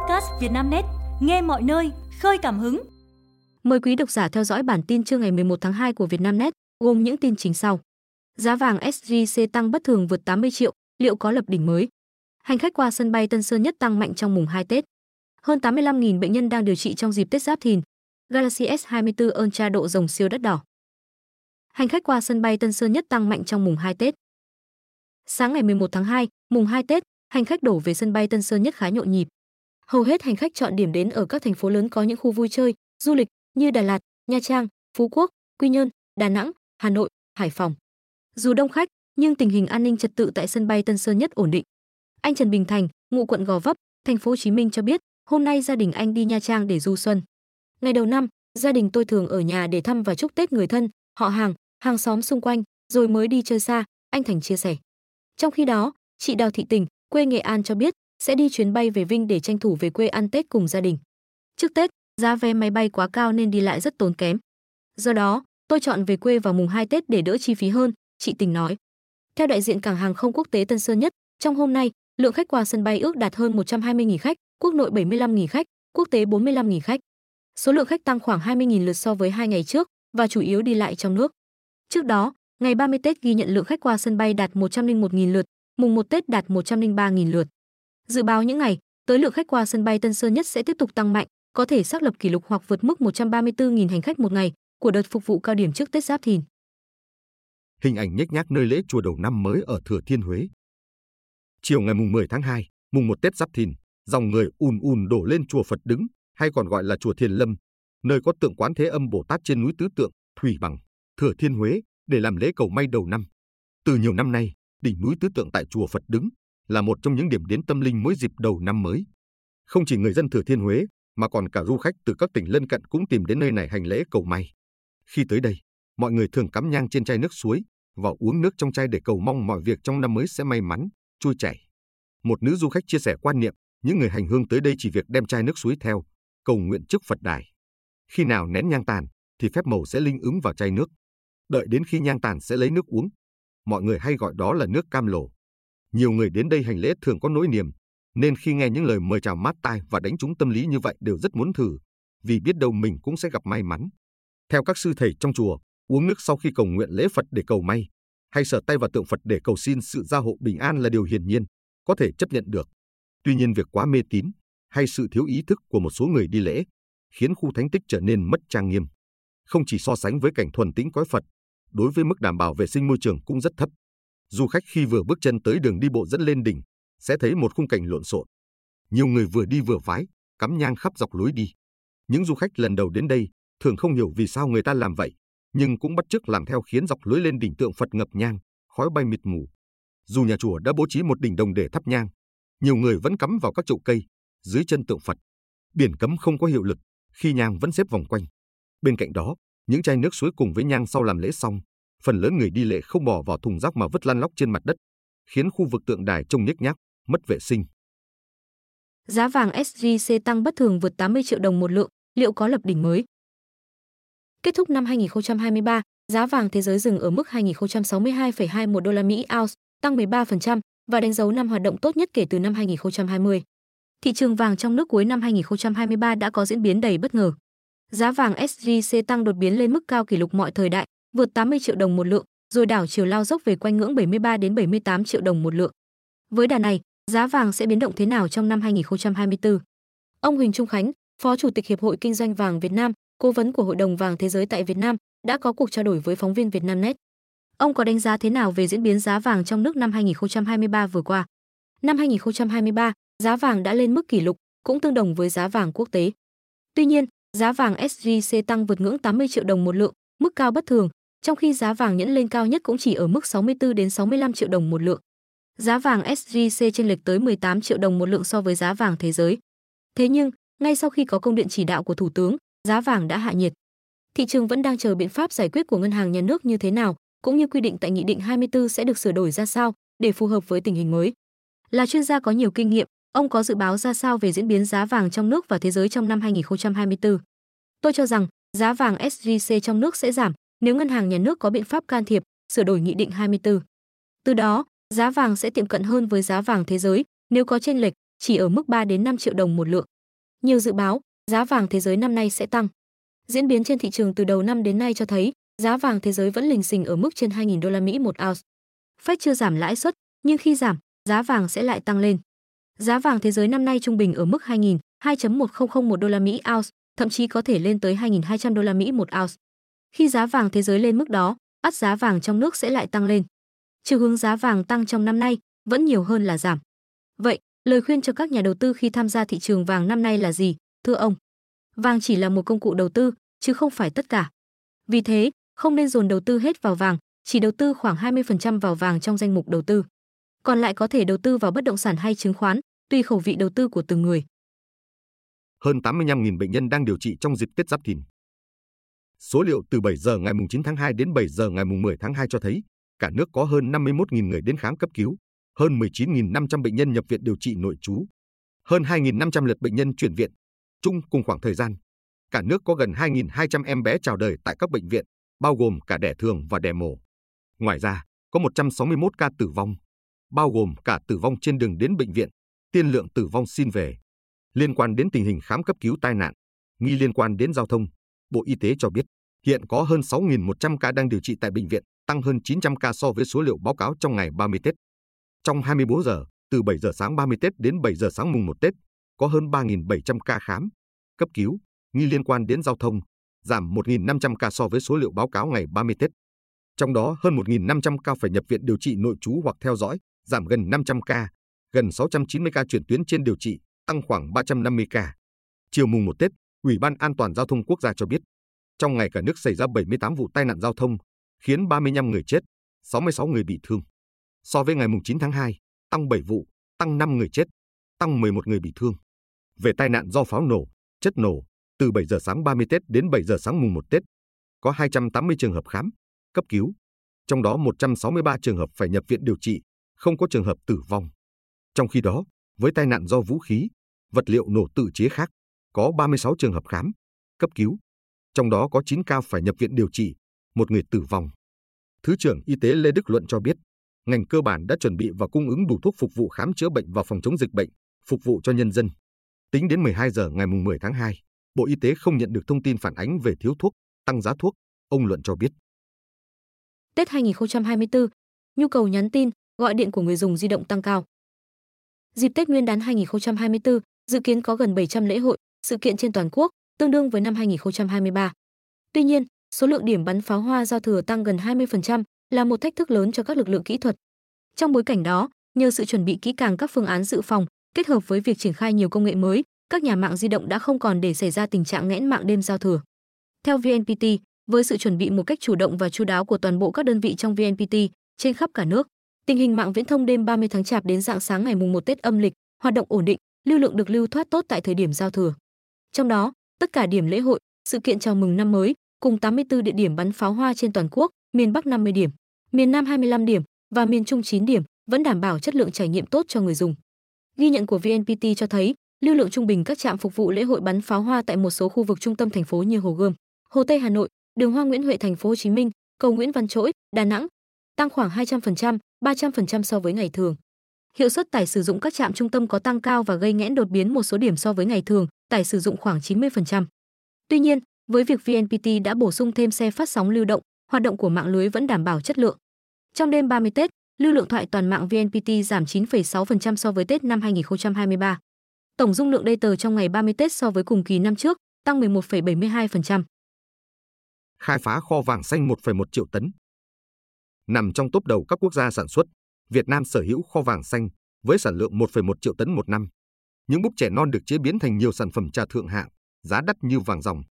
podcast Vietnamnet, nghe mọi nơi, khơi cảm hứng. Mời quý độc giả theo dõi bản tin trưa ngày 11 tháng 2 của Vietnamnet, gồm những tin chính sau. Giá vàng SJC tăng bất thường vượt 80 triệu, liệu có lập đỉnh mới? Hành khách qua sân bay Tân Sơn Nhất tăng mạnh trong mùng 2 Tết. Hơn 85.000 bệnh nhân đang điều trị trong dịp Tết Giáp Thìn. Galaxy S24 Ultra độ rồng siêu đất đỏ. Hành khách qua sân bay Tân Sơn Nhất tăng mạnh trong mùng 2 Tết. Sáng ngày 11 tháng 2, mùng 2 Tết, hành khách đổ về sân bay Tân Sơn Nhất khá nhộn nhịp. Hầu hết hành khách chọn điểm đến ở các thành phố lớn có những khu vui chơi, du lịch như Đà Lạt, Nha Trang, Phú Quốc, Quy Nhơn, Đà Nẵng, Hà Nội, Hải Phòng. Dù đông khách, nhưng tình hình an ninh trật tự tại sân bay Tân Sơn Nhất ổn định. Anh Trần Bình Thành, ngụ quận Gò Vấp, thành phố Hồ Chí Minh cho biết, hôm nay gia đình anh đi Nha Trang để du xuân. Ngày đầu năm, gia đình tôi thường ở nhà để thăm và chúc Tết người thân, họ hàng, hàng xóm xung quanh, rồi mới đi chơi xa, anh Thành chia sẻ. Trong khi đó, chị Đào Thị Tình, quê Nghệ An cho biết sẽ đi chuyến bay về Vinh để tranh thủ về quê ăn Tết cùng gia đình. Trước Tết, giá vé máy bay quá cao nên đi lại rất tốn kém. Do đó, tôi chọn về quê vào mùng 2 Tết để đỡ chi phí hơn, chị Tình nói. Theo đại diện cảng hàng không quốc tế Tân Sơn Nhất, trong hôm nay, lượng khách qua sân bay ước đạt hơn 120.000 khách, quốc nội 75.000 khách, quốc tế 45.000 khách. Số lượng khách tăng khoảng 20.000 lượt so với hai ngày trước và chủ yếu đi lại trong nước. Trước đó, ngày 30 Tết ghi nhận lượng khách qua sân bay đạt 101.000 lượt, mùng 1 Tết đạt 103.000 lượt. Dự báo những ngày tới lượng khách qua sân bay Tân Sơn Nhất sẽ tiếp tục tăng mạnh, có thể xác lập kỷ lục hoặc vượt mức 134.000 hành khách một ngày của đợt phục vụ cao điểm trước Tết Giáp Thìn. Hình ảnh nhếch nhác nơi lễ chùa đầu năm mới ở Thừa Thiên Huế. Chiều ngày mùng 10 tháng 2, mùng 1 Tết Giáp Thìn, dòng người ùn ùn đổ lên chùa Phật Đứng, hay còn gọi là chùa Thiền Lâm, nơi có tượng Quán Thế Âm Bồ Tát trên núi Tứ Tượng, Thủy Bằng, Thừa Thiên Huế để làm lễ cầu may đầu năm. Từ nhiều năm nay, đỉnh núi Tứ Tượng tại chùa Phật Đứng là một trong những điểm đến tâm linh mỗi dịp đầu năm mới. Không chỉ người dân Thừa Thiên Huế, mà còn cả du khách từ các tỉnh lân cận cũng tìm đến nơi này hành lễ cầu may. Khi tới đây, mọi người thường cắm nhang trên chai nước suối và uống nước trong chai để cầu mong mọi việc trong năm mới sẽ may mắn, trôi chảy. Một nữ du khách chia sẻ quan niệm, những người hành hương tới đây chỉ việc đem chai nước suối theo, cầu nguyện trước Phật đài. Khi nào nén nhang tàn, thì phép màu sẽ linh ứng vào chai nước. Đợi đến khi nhang tàn sẽ lấy nước uống. Mọi người hay gọi đó là nước cam lồ. Nhiều người đến đây hành lễ thường có nỗi niềm, nên khi nghe những lời mời chào mát tai và đánh trúng tâm lý như vậy đều rất muốn thử, vì biết đâu mình cũng sẽ gặp may mắn. Theo các sư thầy trong chùa, uống nước sau khi cầu nguyện lễ Phật để cầu may, hay sờ tay vào tượng Phật để cầu xin sự gia hộ bình an là điều hiển nhiên, có thể chấp nhận được. Tuy nhiên việc quá mê tín hay sự thiếu ý thức của một số người đi lễ khiến khu thánh tích trở nên mất trang nghiêm. Không chỉ so sánh với cảnh thuần tĩnh cõi Phật, đối với mức đảm bảo vệ sinh môi trường cũng rất thấp. Du khách khi vừa bước chân tới đường đi bộ dẫn lên đỉnh, sẽ thấy một khung cảnh lộn xộn. Nhiều người vừa đi vừa vái, cắm nhang khắp dọc lối đi. Những du khách lần đầu đến đây thường không hiểu vì sao người ta làm vậy, nhưng cũng bắt chước làm theo khiến dọc lối lên đỉnh tượng Phật ngập nhang, khói bay mịt mù. Dù nhà chùa đã bố trí một đỉnh đồng để thắp nhang, nhiều người vẫn cắm vào các trụ cây dưới chân tượng Phật. Biển cấm không có hiệu lực, khi nhang vẫn xếp vòng quanh. Bên cạnh đó, những chai nước suối cùng với nhang sau làm lễ xong, phần lớn người đi lễ không bỏ vào thùng rác mà vứt lăn lóc trên mặt đất, khiến khu vực tượng đài trông nhếch nhác, mất vệ sinh. Giá vàng SJC tăng bất thường vượt 80 triệu đồng một lượng, liệu có lập đỉnh mới? Kết thúc năm 2023, giá vàng thế giới dừng ở mức 2062,21 đô la Mỹ ounce, tăng 13% và đánh dấu năm hoạt động tốt nhất kể từ năm 2020. Thị trường vàng trong nước cuối năm 2023 đã có diễn biến đầy bất ngờ. Giá vàng SJC tăng đột biến lên mức cao kỷ lục mọi thời đại, vượt 80 triệu đồng một lượng, rồi đảo chiều lao dốc về quanh ngưỡng 73 đến 78 triệu đồng một lượng. Với đà này, giá vàng sẽ biến động thế nào trong năm 2024? Ông Huỳnh Trung Khánh, Phó Chủ tịch Hiệp hội Kinh doanh vàng Việt Nam, cố vấn của Hội đồng vàng thế giới tại Việt Nam, đã có cuộc trao đổi với phóng viên Vietnamnet. Ông có đánh giá thế nào về diễn biến giá vàng trong nước năm 2023 vừa qua? Năm 2023, giá vàng đã lên mức kỷ lục, cũng tương đồng với giá vàng quốc tế. Tuy nhiên, giá vàng SJC tăng vượt ngưỡng 80 triệu đồng một lượng, mức cao bất thường, trong khi giá vàng nhẫn lên cao nhất cũng chỉ ở mức 64 đến 65 triệu đồng một lượng. Giá vàng SJC trên lệch tới 18 triệu đồng một lượng so với giá vàng thế giới. Thế nhưng, ngay sau khi có công điện chỉ đạo của thủ tướng, giá vàng đã hạ nhiệt. Thị trường vẫn đang chờ biện pháp giải quyết của ngân hàng nhà nước như thế nào, cũng như quy định tại nghị định 24 sẽ được sửa đổi ra sao để phù hợp với tình hình mới. Là chuyên gia có nhiều kinh nghiệm, ông có dự báo ra sao về diễn biến giá vàng trong nước và thế giới trong năm 2024? Tôi cho rằng giá vàng SJC trong nước sẽ giảm nếu ngân hàng nhà nước có biện pháp can thiệp, sửa đổi nghị định 24. Từ đó, giá vàng sẽ tiệm cận hơn với giá vàng thế giới nếu có chênh lệch chỉ ở mức 3 đến 5 triệu đồng một lượng. Nhiều dự báo, giá vàng thế giới năm nay sẽ tăng. Diễn biến trên thị trường từ đầu năm đến nay cho thấy, giá vàng thế giới vẫn lình xình ở mức trên 2.000 đô la Mỹ một ounce. Fed chưa giảm lãi suất, nhưng khi giảm, giá vàng sẽ lại tăng lên. Giá vàng thế giới năm nay trung bình ở mức 2.000, 2.1001 đô la Mỹ ounce, thậm chí có thể lên tới 2.200 đô la Mỹ một ounce. Khi giá vàng thế giới lên mức đó, ắt giá vàng trong nước sẽ lại tăng lên. Chiều hướng giá vàng tăng trong năm nay vẫn nhiều hơn là giảm. Vậy, lời khuyên cho các nhà đầu tư khi tham gia thị trường vàng năm nay là gì, thưa ông? Vàng chỉ là một công cụ đầu tư, chứ không phải tất cả. Vì thế, không nên dồn đầu tư hết vào vàng, chỉ đầu tư khoảng 20% vào vàng trong danh mục đầu tư. Còn lại có thể đầu tư vào bất động sản hay chứng khoán, tùy khẩu vị đầu tư của từng người. Hơn 85.000 bệnh nhân đang điều trị trong dịp Tết Giáp Thìn. Số liệu từ 7 giờ ngày 9 tháng 2 đến 7 giờ ngày 10 tháng 2 cho thấy, cả nước có hơn 51.000 người đến khám cấp cứu, hơn 19.500 bệnh nhân nhập viện điều trị nội trú, hơn 2.500 lượt bệnh nhân chuyển viện. Chung cùng khoảng thời gian, cả nước có gần 2.200 em bé chào đời tại các bệnh viện, bao gồm cả đẻ thường và đẻ mổ. Ngoài ra, có 161 ca tử vong, bao gồm cả tử vong trên đường đến bệnh viện, tiên lượng tử vong xin về. Liên quan đến tình hình khám cấp cứu tai nạn, nghi liên quan đến giao thông, Bộ Y tế cho biết hiện có hơn 6.100 ca đang điều trị tại bệnh viện, tăng hơn 900 ca so với số liệu báo cáo trong ngày 30 Tết. Trong 24 giờ, từ 7 giờ sáng 30 Tết đến 7 giờ sáng mùng 1 Tết, có hơn 3.700 ca khám, cấp cứu, nghi liên quan đến giao thông, giảm 1.500 ca so với số liệu báo cáo ngày 30 Tết. Trong đó hơn 1.500 ca phải nhập viện điều trị nội trú hoặc theo dõi, giảm gần 500 ca, gần 690 ca chuyển tuyến trên điều trị, tăng khoảng 350 ca. Chiều mùng 1 Tết, Ủy ban An toàn Giao thông Quốc gia cho biết, trong ngày cả nước xảy ra 78 vụ tai nạn giao thông, khiến 35 người chết, 66 người bị thương. So với ngày 9 tháng 2, tăng 7 vụ, tăng 5 người chết, tăng 11 người bị thương. Về tai nạn do pháo nổ, chất nổ, từ 7 giờ sáng 30 Tết đến 7 giờ sáng mùng 1 Tết, có 280 trường hợp khám, cấp cứu, trong đó 163 trường hợp phải nhập viện điều trị, không có trường hợp tử vong. Trong khi đó, với tai nạn do vũ khí, vật liệu nổ tự chế khác, có 36 trường hợp khám, cấp cứu, trong đó có 9 ca phải nhập viện điều trị, một người tử vong. Thứ trưởng Y tế Lê Đức Luận cho biết, ngành cơ bản đã chuẩn bị và cung ứng đủ thuốc phục vụ khám chữa bệnh và phòng chống dịch bệnh, phục vụ cho nhân dân. Tính đến 12 giờ ngày 10 tháng 2, Bộ Y tế không nhận được thông tin phản ánh về thiếu thuốc, tăng giá thuốc, ông Luận cho biết. Tết 2024, nhu cầu nhắn tin, gọi điện của người dùng di động tăng cao. Dịp Tết Nguyên đán 2024, dự kiến có gần 700 lễ hội, sự kiện trên toàn quốc, tương đương với năm 2023. Tuy nhiên, số lượng điểm bắn pháo hoa giao thừa tăng gần 20% là một thách thức lớn cho các lực lượng kỹ thuật. Trong bối cảnh đó, nhờ sự chuẩn bị kỹ càng các phương án dự phòng, kết hợp với việc triển khai nhiều công nghệ mới, các nhà mạng di động đã không còn để xảy ra tình trạng nghẽn mạng đêm giao thừa. Theo VNPT, với sự chuẩn bị một cách chủ động và chu đáo của toàn bộ các đơn vị trong VNPT trên khắp cả nước, tình hình mạng viễn thông đêm 30 tháng Chạp đến dạng sáng ngày mùng 1 Tết âm lịch hoạt động ổn định, lưu lượng được lưu thoát tốt tại thời điểm giao thừa. Trong đó, tất cả điểm lễ hội, sự kiện chào mừng năm mới cùng 84 địa điểm bắn pháo hoa trên toàn quốc, miền Bắc 50 điểm, miền Nam 25 điểm và miền Trung 9 điểm, vẫn đảm bảo chất lượng trải nghiệm tốt cho người dùng. Ghi nhận của VNPT cho thấy, lưu lượng trung bình các trạm phục vụ lễ hội bắn pháo hoa tại một số khu vực trung tâm thành phố như Hồ Gươm, Hồ Tây Hà Nội, đường Hoa Nguyễn Huệ thành phố Hồ Chí Minh, cầu Nguyễn Văn Trỗi, Đà Nẵng tăng khoảng 200%, 300% so với ngày thường. Hiệu suất tải sử dụng các trạm trung tâm có tăng cao và gây nghẽn đột biến một số điểm so với ngày thường, tải sử dụng khoảng 90%. Tuy nhiên, với việc VNPT đã bổ sung thêm xe phát sóng lưu động, hoạt động của mạng lưới vẫn đảm bảo chất lượng. Trong đêm 30 Tết, lưu lượng thoại toàn mạng VNPT giảm 9,6% so với Tết năm 2023. Tổng dung lượng data trong ngày 30 Tết so với cùng kỳ năm trước tăng 11,72%. Khai phá kho vàng xanh 1,1 triệu tấn. Nằm trong top đầu các quốc gia sản xuất, Việt Nam sở hữu kho vàng xanh với sản lượng 1,1 triệu tấn một năm. Những búp trẻ non được chế biến thành nhiều sản phẩm trà thượng hạng, giá đắt như vàng ròng.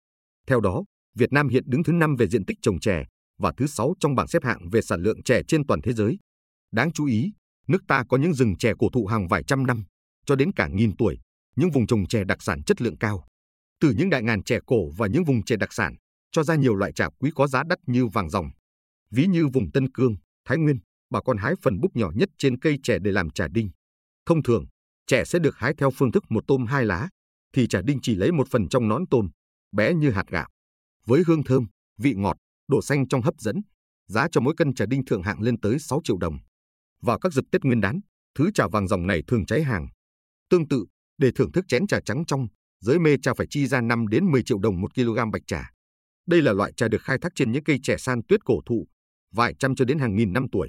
Theo đó, Việt Nam hiện đứng thứ 5 về diện tích trồng chè và thứ 6 trong bảng xếp hạng về sản lượng chè trên toàn thế giới. Đáng chú ý, nước ta có những rừng chè cổ thụ hàng vài trăm năm, cho đến cả nghìn tuổi, những vùng trồng chè đặc sản chất lượng cao. Từ những đại ngàn chè cổ và những vùng chè đặc sản, cho ra nhiều loại trà quý có giá đắt như vàng ròng. Ví như vùng Tân Cương, Thái Nguyên, bà con hái phần búp nhỏ nhất trên cây chè để làm trà đinh. Thông thường, trẻ sẽ được hái theo phương thức một tôm hai lá, thì trà đinh chỉ lấy một phần trong nón tôm, bé như hạt gạo. Với hương thơm, vị ngọt, độ xanh trong hấp dẫn, giá cho mỗi cân trà đinh thượng hạng lên tới 6 triệu đồng. Vào các dịp Tết Nguyên đán, thứ trà vàng dòng này thường cháy hàng. Tương tự, để thưởng thức chén trà trắng trong, giới mê trà phải chi ra 5 đến 10 triệu đồng một kg bạch trà. Đây là loại trà được khai thác trên những cây trẻ san tuyết cổ thụ, vài trăm cho đến hàng nghìn năm tuổi.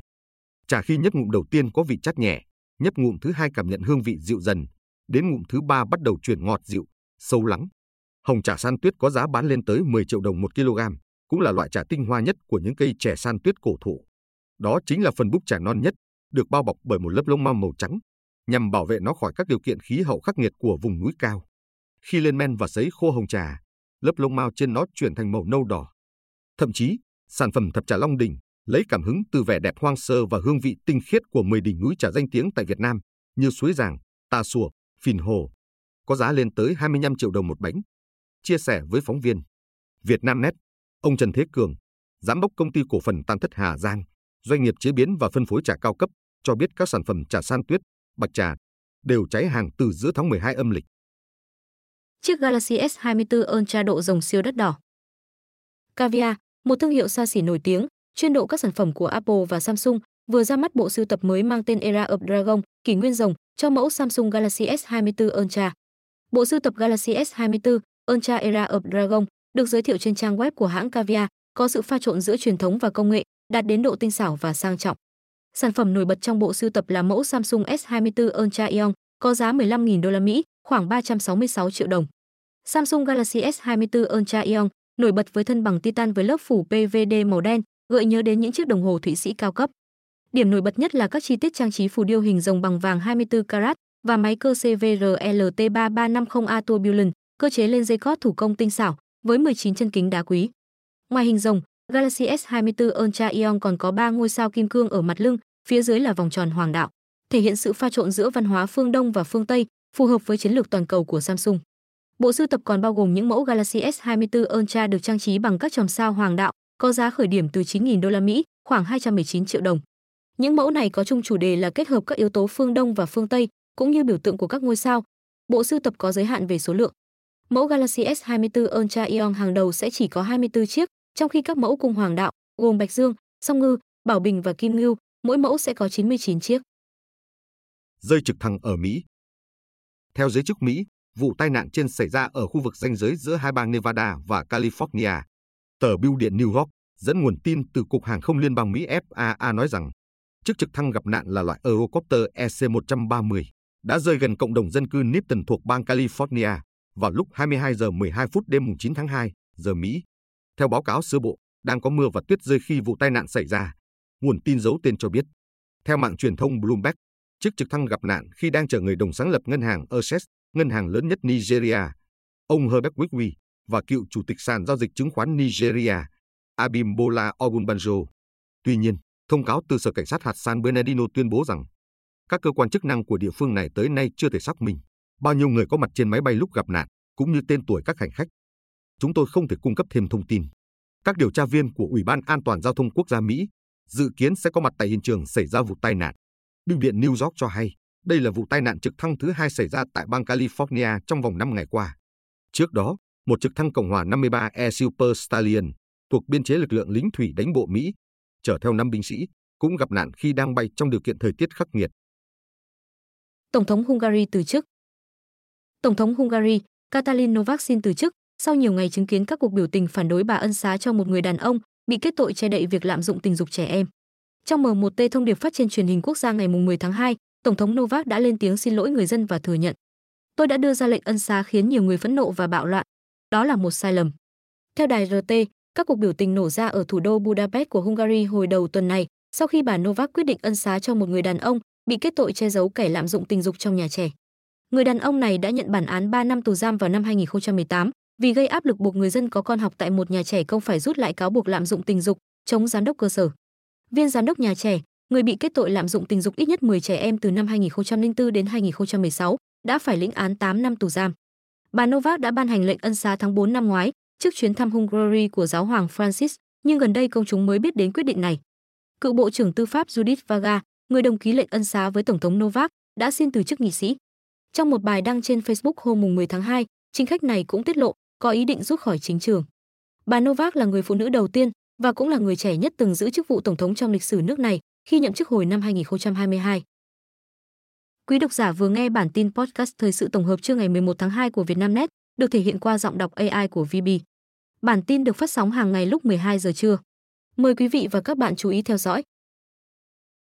Trà khi nhấp ngụm đầu tiên có vị chát nhẹ, nhấp ngụm thứ hai cảm nhận hương vị dịu dần, đến ngụm thứ ba bắt đầu chuyển ngọt dịu, sâu lắng. Hồng trà san tuyết có giá bán lên tới 10 triệu đồng một kg, cũng là loại trà tinh hoa nhất của những cây trẻ san tuyết cổ thụ. Đó chính là phần búp trà non nhất, được bao bọc bởi một lớp lông mao màu trắng, nhằm bảo vệ nó khỏi các điều kiện khí hậu khắc nghiệt của vùng núi cao. Khi lên men và sấy khô hồng trà, lớp lông mao trên nó chuyển thành màu nâu đỏ. Thậm chí, sản phẩm thập trà Long Đỉnh lấy cảm hứng từ vẻ đẹp hoang sơ và hương vị tinh khiết của 10 đỉnh núi trà danh tiếng tại Việt Nam như Suối Giàng, Tà Sùa, Phìn Hồ, có giá lên tới 25 triệu đồng một bánh. Chia sẻ với phóng viên Việt Nam Net, ông Trần Thế Cường, giám đốc công ty cổ phần Tam Thất Hà Giang, doanh nghiệp chế biến và phân phối trà cao cấp, cho biết các sản phẩm trà san tuyết, bạch trà đều cháy hàng từ giữa tháng 12 âm lịch. Chiếc Galaxy S24 Ultra độ rồng siêu đất đỏ. Caviar, một thương hiệu xa xỉ nổi tiếng, chuyên độ các sản phẩm của Apple và Samsung, vừa ra mắt bộ sưu tập mới mang tên Era of Dragon, kỷ nguyên rồng, cho mẫu Samsung Galaxy S24 Ultra. Bộ sưu tập Galaxy S24 Ultra Era of Dragon được giới thiệu trên trang web của hãng Caviar, có sự pha trộn giữa truyền thống và công nghệ, đạt đến độ tinh xảo và sang trọng. Sản phẩm nổi bật trong bộ sưu tập là mẫu Samsung S24 Ultra Ion, có giá 15.000 đô la Mỹ, khoảng 366 triệu đồng. Samsung Galaxy S24 Ultra Ion nổi bật với thân bằng titan với lớp phủ PVD màu đen, gợi nhớ đến những chiếc đồng hồ Thụy Sĩ cao cấp. Điểm nổi bật nhất là các chi tiết trang trí phù điêu hình rồng bằng vàng 24 carat và máy cơ CVR LT3350A Turbulent, cơ chế lên dây cót thủ công tinh xảo với 19 chân kính đá quý. Ngoài hình rồng, Galaxy S24 Ultra Ion còn có 3 ngôi sao kim cương ở mặt lưng, phía dưới là vòng tròn hoàng đạo, thể hiện sự pha trộn giữa văn hóa phương Đông và phương Tây, phù hợp với chiến lược toàn cầu của Samsung. Bộ sưu tập còn bao gồm những mẫu Galaxy S24 Ultra được trang trí bằng các chòm sao hoàng đạo, có giá khởi điểm từ 9.000 đô la Mỹ, khoảng 219 triệu đồng. Những mẫu này có chung chủ đề là kết hợp các yếu tố phương Đông và phương Tây, cũng như biểu tượng của các ngôi sao. Bộ sưu tập có giới hạn về số lượng. Mẫu Galaxy S24 Ultra Ion hàng đầu sẽ chỉ có 24 chiếc, trong khi các mẫu cung hoàng đạo gồm Bạch Dương, Song Ngư, Bảo Bình và Kim Ngưu, mỗi mẫu sẽ có 99 chiếc. Rơi trực thăng ở Mỹ Theo giới chức Mỹ, vụ tai nạn trên xảy ra ở khu vực ranh giới giữa hai bang Nevada và California. Tờ Bưu điện New York dẫn nguồn tin từ Cục Hàng không Liên bang Mỹ FAA nói rằng chiếc trực thăng gặp nạn là loại Eurocopter EC-130 đã rơi gần cộng đồng dân cư Nipton thuộc bang California vào lúc 22 giờ 12 phút đêm 9 tháng 2 giờ Mỹ. Theo báo cáo sơ bộ, đang có mưa và tuyết rơi khi vụ tai nạn xảy ra. Nguồn tin giấu tên cho biết. Theo mạng truyền thông Bloomberg, chiếc trực thăng gặp nạn khi đang chở người đồng sáng lập ngân hàng Access, ngân hàng lớn nhất Nigeria, ông Herbert Wigwe và cựu chủ tịch sàn giao dịch chứng khoán Nigeria, Abimbola Ogunbanjo. Tuy nhiên, thông cáo từ Sở Cảnh sát hạt San Bernardino tuyên bố rằng các cơ quan chức năng của địa phương này tới nay chưa thể xác minh bao nhiêu người có mặt trên máy bay lúc gặp nạn, cũng như tên tuổi các hành khách. Chúng tôi không thể cung cấp thêm thông tin. Các điều tra viên của Ủy ban An toàn Giao thông Quốc gia Mỹ dự kiến sẽ có mặt tại hiện trường xảy ra vụ tai nạn. Bưu điện New York cho hay đây là vụ tai nạn trực thăng thứ hai xảy ra tại bang California trong vòng 5 ngày qua. Trước đó, một trực thăng Cộng hòa 53 Air Super Stallion thuộc biên chế lực lượng lính thủy đánh bộ Mỹ, chở theo 5 binh sĩ, cũng gặp nạn khi đang bay trong điều kiện thời tiết khắc nghiệt. Tổng thống Hungary từ chức Tổng thống Hungary Katalin Novak xin từ chức sau nhiều ngày chứng kiến các cuộc biểu tình phản đối bà ân xá cho một người đàn ông bị kết tội che đậy việc lạm dụng tình dục trẻ em. Trong M1T thông điệp phát trên truyền hình quốc gia ngày 10 tháng 2, Tổng thống Novak đã lên tiếng xin lỗi người dân và thừa nhận. Tôi đã đưa ra lệnh ân xá khiến nhiều người phẫn nộ và bạo loạn. Đó là một sai lầm. Theo đài RT, các cuộc biểu tình nổ ra ở thủ đô Budapest của Hungary hồi đầu tuần này, sau khi bà Novak quyết định ân xá cho một người đàn ông bị kết tội che giấu kẻ lạm dụng tình dục trong nhà trẻ. Người đàn ông này đã nhận bản án 3 năm tù giam vào năm 2018 vì gây áp lực buộc người dân có con học tại một nhà trẻ công phải rút lại cáo buộc lạm dụng tình dục, chống giám đốc cơ sở. Viên giám đốc nhà trẻ, người bị kết tội lạm dụng tình dục ít nhất 10 trẻ em từ năm 2004 đến 2016, đã phải lĩnh án 8 năm tù giam. Bà Novak đã ban hành lệnh ân xá tháng 4 năm ngoái trước chuyến thăm Hungary của giáo hoàng Francis, nhưng gần đây công chúng mới biết đến quyết định này. Cựu Bộ trưởng Tư pháp Judith Vaga, người đồng ký lệnh ân xá với Tổng thống Novak, đã xin từ chức nghị sĩ. Trong một bài đăng trên Facebook hôm 10 tháng 2, chính khách này cũng tiết lộ có ý định rút khỏi chính trường. Bà Novak là người phụ nữ đầu tiên và cũng là người trẻ nhất từng giữ chức vụ tổng thống trong lịch sử nước này khi nhậm chức hồi năm 2022. Quý độc giả vừa nghe bản tin podcast thời sự tổng hợp trưa ngày 11 tháng 2 của Vietnamnet, được thể hiện qua giọng đọc AI của VB. Bản tin được phát sóng hàng ngày lúc 12 giờ trưa. Mời quý vị và các bạn chú ý theo dõi.